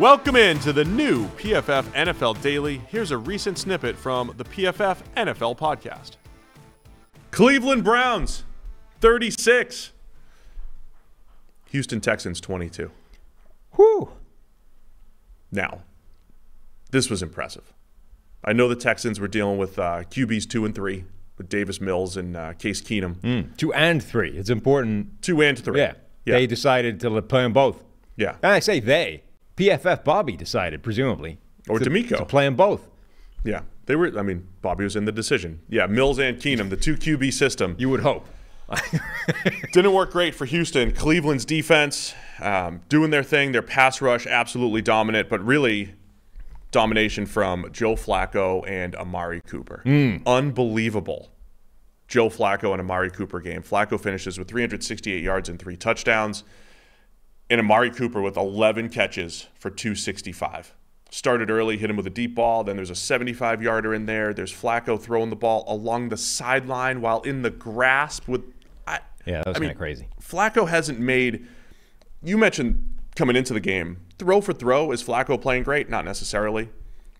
Welcome into the new PFF NFL Daily. Here's a recent snippet from the PFF NFL podcast. Cleveland Browns 36. Houston Texans 22. Whew. Now, this was impressive. I know the Texans were dealing with uh, QBs 2 and 3 with Davis Mills and uh, Case Keenum. Mm, two and three. It's important. 2 and 3. Yeah. Yeah. They decided to play them both. yeah. And I say they. PFF Bobby decided, presumably. Or to, DeMeco. To play them both. Yeah. They were I mean, Bobby was in the decision. Yeah, Mills and Keenum, the two QB system. You would hope. Didn't work great for Houston. Cleveland's defense um, doing their thing. Their pass rush absolutely dominant, but really domination from Joe Flacco and Amari Cooper. Unbelievable. Joe Flacco and Amari Cooper game. Flacco finishes with 368 yards and three touchdowns, and Amari Cooper with 11 catches for 265. Started early, hit him with a deep ball. Then there's a 75 yarder in there. There's Flacco throwing the ball along the sideline while in the grasp with. I, Yeah, that was kind of crazy. Flacco hasn't made. You mentioned coming into the game, throw for throw, is Flacco playing great? Not necessarily.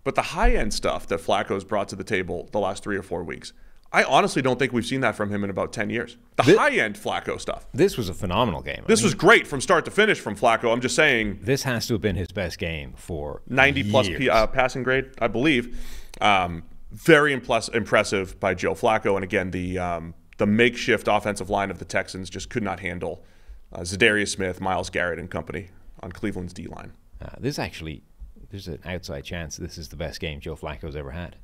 But the high end stuff that Flacco's brought to the table the last three or four weeks, I honestly don't think we've seen that from him in about 10 years. The Thi- high end Flacco stuff. This was a phenomenal game. I This mean, was great from start to finish from Flacco. I'm just saying This has to have been his best game for 90 plus. P, uh, passing grade, I believe. Um, very impress- impressive by Joe Flacco. And again, the um, the makeshift offensive line of the Texans just could not handle uh, Za'Darius Smith, Myles Garrett, and company on Cleveland's D line. Uh, this actually, there's an outside chance this is the best game Joe Flacco's ever had.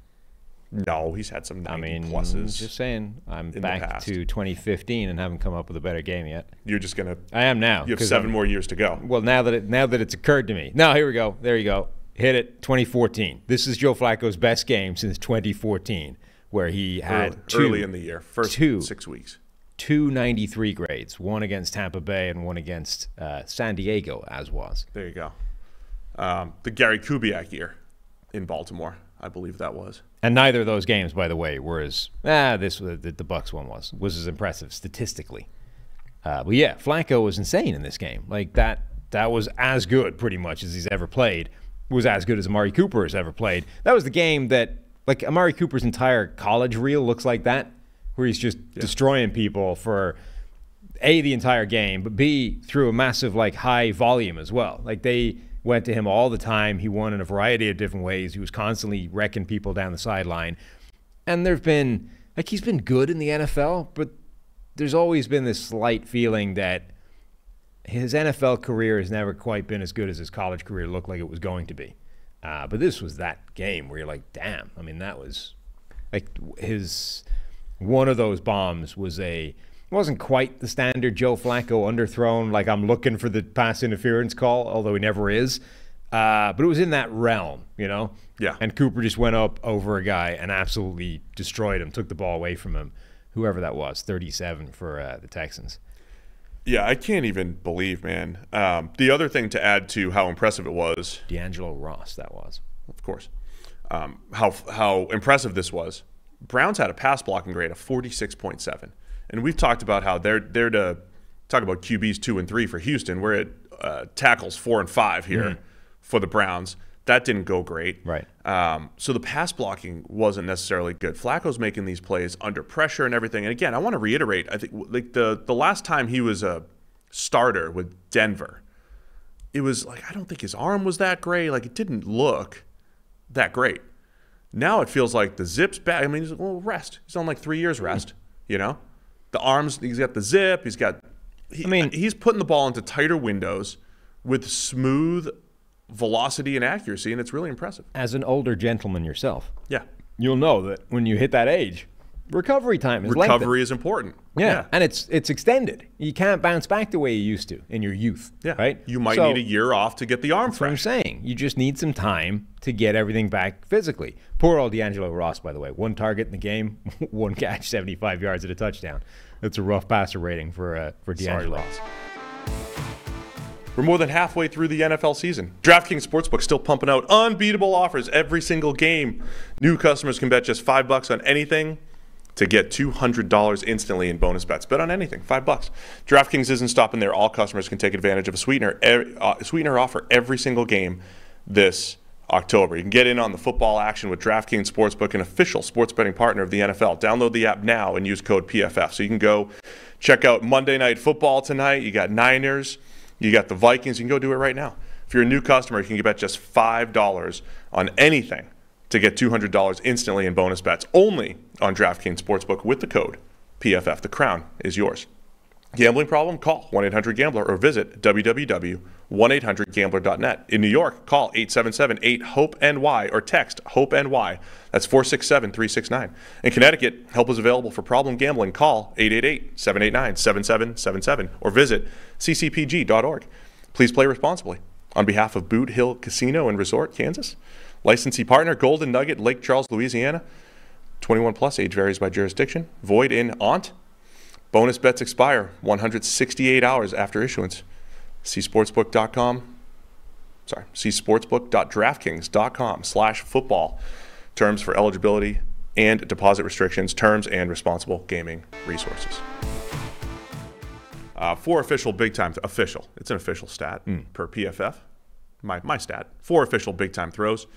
No, he's had some I mean, pluses. just saying, I'm back to 2015 and haven't come up with a better game yet. You're just gonna. I am now. You have 'cause 7 I'm- more years to go. Well, now that it now that it's occurred to me. Now here we go. There you go. Hit it. 2014. This is Joe Flacco's best game since 2014, where he had Early, two, early in the year, first two. six weeks. two 93 grades, one against Tampa Bay and one against uh, San Diego, as was. There you go. Um, the Gary Kubiak year in Baltimore, I believe that was. And neither of those games, by the way, were as ah this the, the Bucs one was was as impressive statistically. Uh, but yeah, Flacco was insane in this game. Like that that was as good pretty much as he's ever played. Was as good as Amari Cooper has ever played. That was the game that like Amari Cooper's entire college reel looks like that, where he's just destroying people for a the entire game, but b through a massive like high volume as well. Like they went to him all the time. He won in a variety of different ways. He was constantly wrecking people down the sideline. And there've been like he's been good in the NFL, but there's always been this slight feeling that his NFL career has never quite been as good as his college career looked like it was going to be. Uh, but this was that game where you're like, damn. I mean, that was like his one of those bombs was a wasn't quite the standard Joe Flacco underthrown like I'm looking for the pass interference call, although he never is. Uh, but it was in that realm, you know. Yeah. And Cooper just went up over a guy and absolutely destroyed him, took the ball away from him, whoever that was, 37 for uh, the Texans. Yeah, I can't even believe, man. Um, the other thing to add to how impressive it was, D'Angelo Ross, that was. of course, um, how how impressive this was. Browns had a pass blocking grade of forty six point seven, and we've talked about how they're they're to talk about QBs two and three for Houston. We're at uh, tackles four and five here for the Browns. That didn't go great. Right. Um, so the pass blocking wasn't necessarily good. Flacco's making these plays under pressure and everything. And again, I want to reiterate, I think like the the last time he was a starter with Denver, it was like I don't think his arm was that great. Like it didn't look that great. Now it feels like the zip's back. I mean, he's a well, rest. He's on like three years rest. You know, the arms. He's got the zip. He's got. He, I mean- he's putting the ball into tighter windows with smooth velocity and accuracy, and it's really impressive. As an older gentleman yourself, Yeah, you'll know that when you hit that age, recovery time is lengthened. recovery is important. Yeah. and it's it's extended. You can't bounce back the way you used to in your youth. yeah. right. You might So- need a year off to get the arm That's what I'm saying. You just need some time to get everything back physically. Poor old D'Angelo Ross, by the way. One target in the game, one catch, 75 yards at a touchdown. That's a rough passer rating for uh, for Sorry, D'Angelo. Ross. We're more than halfway through the NFL season. DraftKings Sportsbook still pumping out unbeatable offers every single game. New customers can bet just five bucks on anything to get $200 instantly in bonus bets. Bet on anything, five bucks. DraftKings isn't stopping there. All customers can take advantage of a sweetener, uh, sweetener offer every single game this October. You can get in on the football action with DraftKings Sportsbook, an official sports betting partner of the NFL. Download the app now and use code PFF. So you can go check out Monday Night Football tonight. You got Niners, you got the Vikings. You can go do it right now. If you're a new customer, you can bet just $5 on anything to get $200 instantly in bonus bets only on DraftKings Sportsbook with the code PFF. The crown is yours. Gambling problem? Call 1 800 Gambler or visit www.1800Gambler.net. In New York, call 877 8 HOPE NY or text HOPE NY. That's 467 369. In Connecticut, help is available for problem gambling. Call 888 789 7777 or visit ccpg.org. Please play responsibly. On behalf of Boot Hill Casino and Resort, Kansas, licensee partner Golden Nugget, Lake Charles, Louisiana. 21 plus age varies by jurisdiction. Void in Ont. Bonus bets expire 168 hours after issuance. See sportsbook.com. Sorry, see sportsbook.draftkings.com slash football. Terms for eligibility and deposit restrictions, terms and responsible gaming resources. Uh, four official big time, official, it's an official stat per PFF. My, my stat. Four official big time throws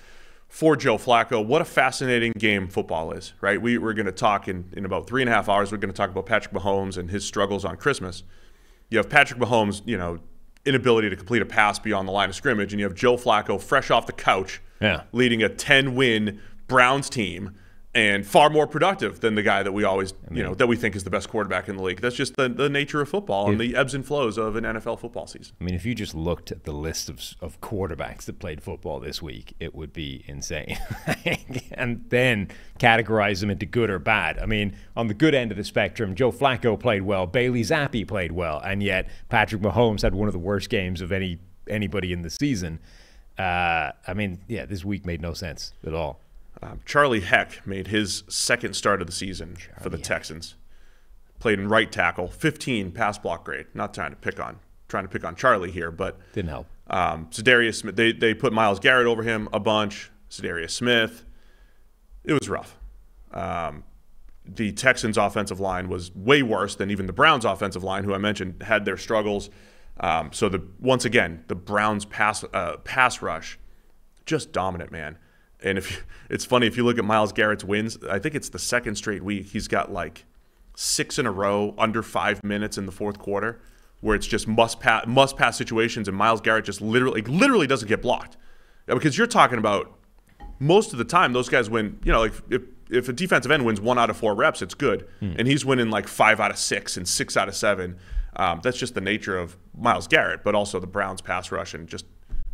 for Joe Flacco. What a fascinating game football is, right? We, we're going to talk in, in about three and a half hours. We're going to talk about Patrick Mahomes and his struggles on Christmas. You have Patrick Mahomes, you know, inability to complete a pass beyond the line of scrimmage, and you have Joe Flacco fresh off the couch, Yeah. leading a 10 win Browns team and far more productive than the guy that we always, you know, that we think is the best quarterback in the league. That's just the, the nature of football and the ebbs and flows of an NFL football season. I mean, if you just looked at the list of, of quarterbacks that played football this week, it would be insane. and then categorize them into good or bad. I mean, on the good end of the spectrum, Joe Flacco played well, Bailey Zappe played well, and yet Patrick Mahomes had one of the worst games of any anybody in the season. Uh, I mean, yeah, this week made no sense at all. Um, Charlie Heck made his second start of the season for the Texans. Played in right tackle, 15 pass block grade. Not trying to pick on trying to pick on Charlie here, but Didn't help. um, Za'Darius Smith. They they put Myles Garrett over him a bunch. Za'Darius Smith. It was rough. Um, the Texans' offensive line was way worse than even the Browns' offensive line, who I mentioned had their struggles. Um, so the once again, the Browns' pass uh, pass rush just dominant, man. And if you, it's funny if you look at Myles Garrett's wins, I think it's the second straight week he's got like six in a row under five minutes in the fourth quarter, where it's just must pass must pass situations, and Myles Garrett just literally literally doesn't get blocked, Yeah, because you're talking about most of the time those guys win. You know, like if if a defensive end wins one out of four reps, it's good, and he's winning like five out of six and six out of seven. Um, that's just the nature of Myles Garrett, but also the Browns' pass rush and just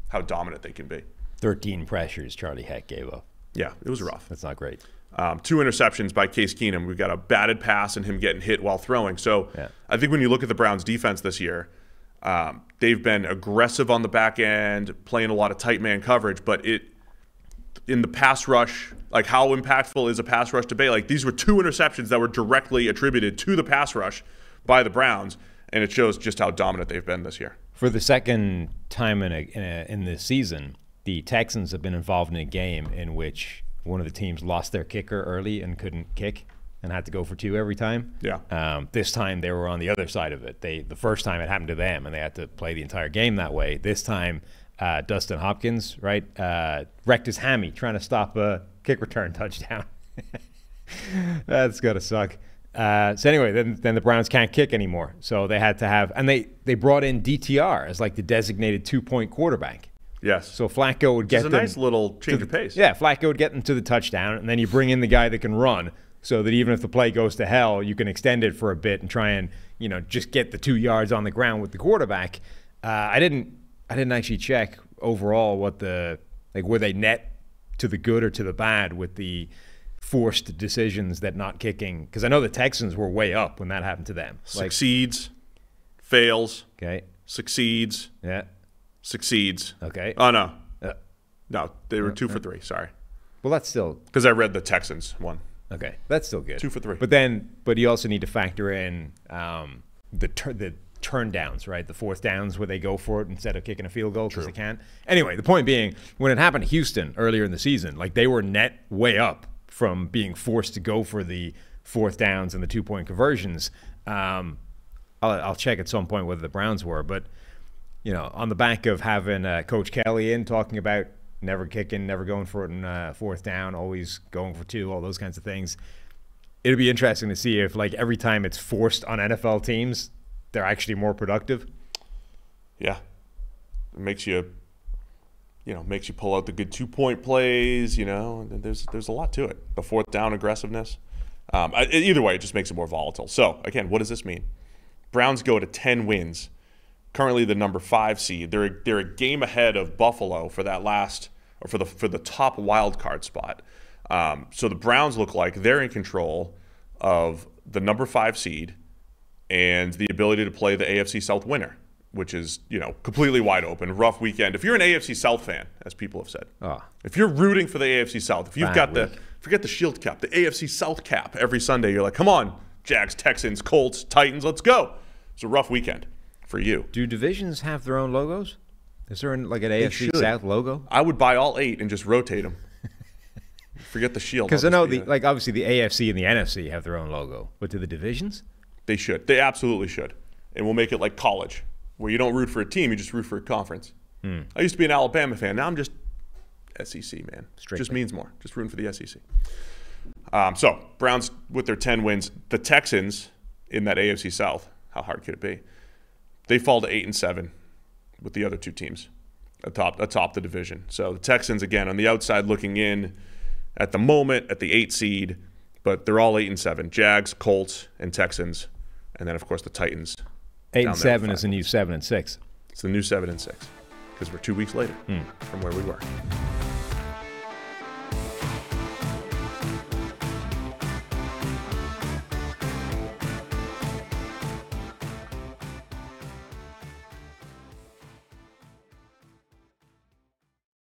how dominant they can be. 13 pressures Charlie Heck gave up. Yeah, it was rough. That's not great. Um, two interceptions by Case Keenum. We've got a batted pass and him getting hit while throwing. So Yeah. I think when you look at the Browns' defense this year, um, they've been aggressive on the back end, playing a lot of tight man coverage, but it in the pass rush, like how impactful is a pass rush debate? Like these were two interceptions that were directly attributed to the pass rush by the Browns, and it shows just how dominant they've been this year. For the second time in a, in, a, in this season, the Texans have been involved in a game in which one of the teams lost their kicker early and couldn't kick and had to go for two every time. Yeah. Um, this time they were on the other side of it. They the first time it happened to them and they had to play the entire game that way. This time, uh, Dustin Hopkins right uh, wrecked his hammy trying to stop a kick return touchdown. That's gotta suck. Uh, so anyway, then then the Browns can't kick anymore, so they had to have, and they they brought in DTR as like the designated two point quarterback. Yes. So Flacco would get it's a them nice little change the- of pace. Yeah, Flacco would get them to the touchdown, and then you bring in the guy that can run, so that even if the play goes to hell, you can extend it for a bit and try and you know just get the two yards on the ground with the quarterback. Uh, I didn't I didn't actually check overall what the like were they net to the good or to the bad with the forced decisions that not kicking because I know the Texans were way up when that happened to them. Like, Succeeds, fails, okay, succeeds, yeah, succeeds. okay. Oh no, Uh, no, they were two for three. Sorry, well, that's still because I read the Texans one. Okay, that's still good. Two for three. But then, but you also need to factor in um, the tur- the turn downs, right? The fourth downs where they go for it instead of kicking a field goal because they can't. Anyway, the point being, when it happened to Houston earlier in the season, like they were net way up from being forced to go for the fourth downs and the two point conversions. Um, I'll, I'll check at some point whether the Browns were, but you know, on the back of having uh, Coach Kelly in talking about never kicking, never going for it in uh, fourth down, always going for two, all those kinds of things. It'll be interesting to see if, like, every time it's forced on NFL teams, they're actually more productive. Yeah, it makes you, you know, makes you pull out the good two point plays. You know, there's there's a lot to it. The fourth down aggressiveness. Um, either way, it just makes it more volatile. So again, what does this mean? Browns go to ten wins, currently the number five seed. They're they're a game ahead of Buffalo for that last or for the for the top wild card spot. Um, so the Browns look like they're in control of the number five seed and the ability to play the AFC South winner, which is you know completely wide open. Rough weekend. If you're an AFC South fan, as people have said, Oh. if you're rooting for the AFC South, if you've got the forget the Shield cap, the AFC South cap every Sunday, you're like, come on, Jags, Texans, Colts, Titans, let's go. It's a rough weekend for you. Do divisions have their own logos? Is there an, like an AFC should. South logo? I would buy all eight and just rotate them. Forget the Shield. Because I'll know the like obviously the AFC and the NFC have their own logo, but do the divisions? They should. They absolutely should. And we'll make it like college, where you don't root for a team, you just root for a conference. Hmm. I used to be an Alabama fan. Now I'm just SEC, man. Just means more. Just rooting for the SEC. Um, so, Browns with their 10 wins. The Texans in that AFC South, how hard could it be? They fall to 8 and 7 with the other two teams atop, atop the division. So, the Texans, again, on the outside looking in at the moment at the 8 seed, but they're all 8 and 7. Jags, Colts, and Texans. And then, of course, the Titans. Eight and seven is the new seven and six. It's the new 7 and 6 because we're two weeks later hmm. from where we were.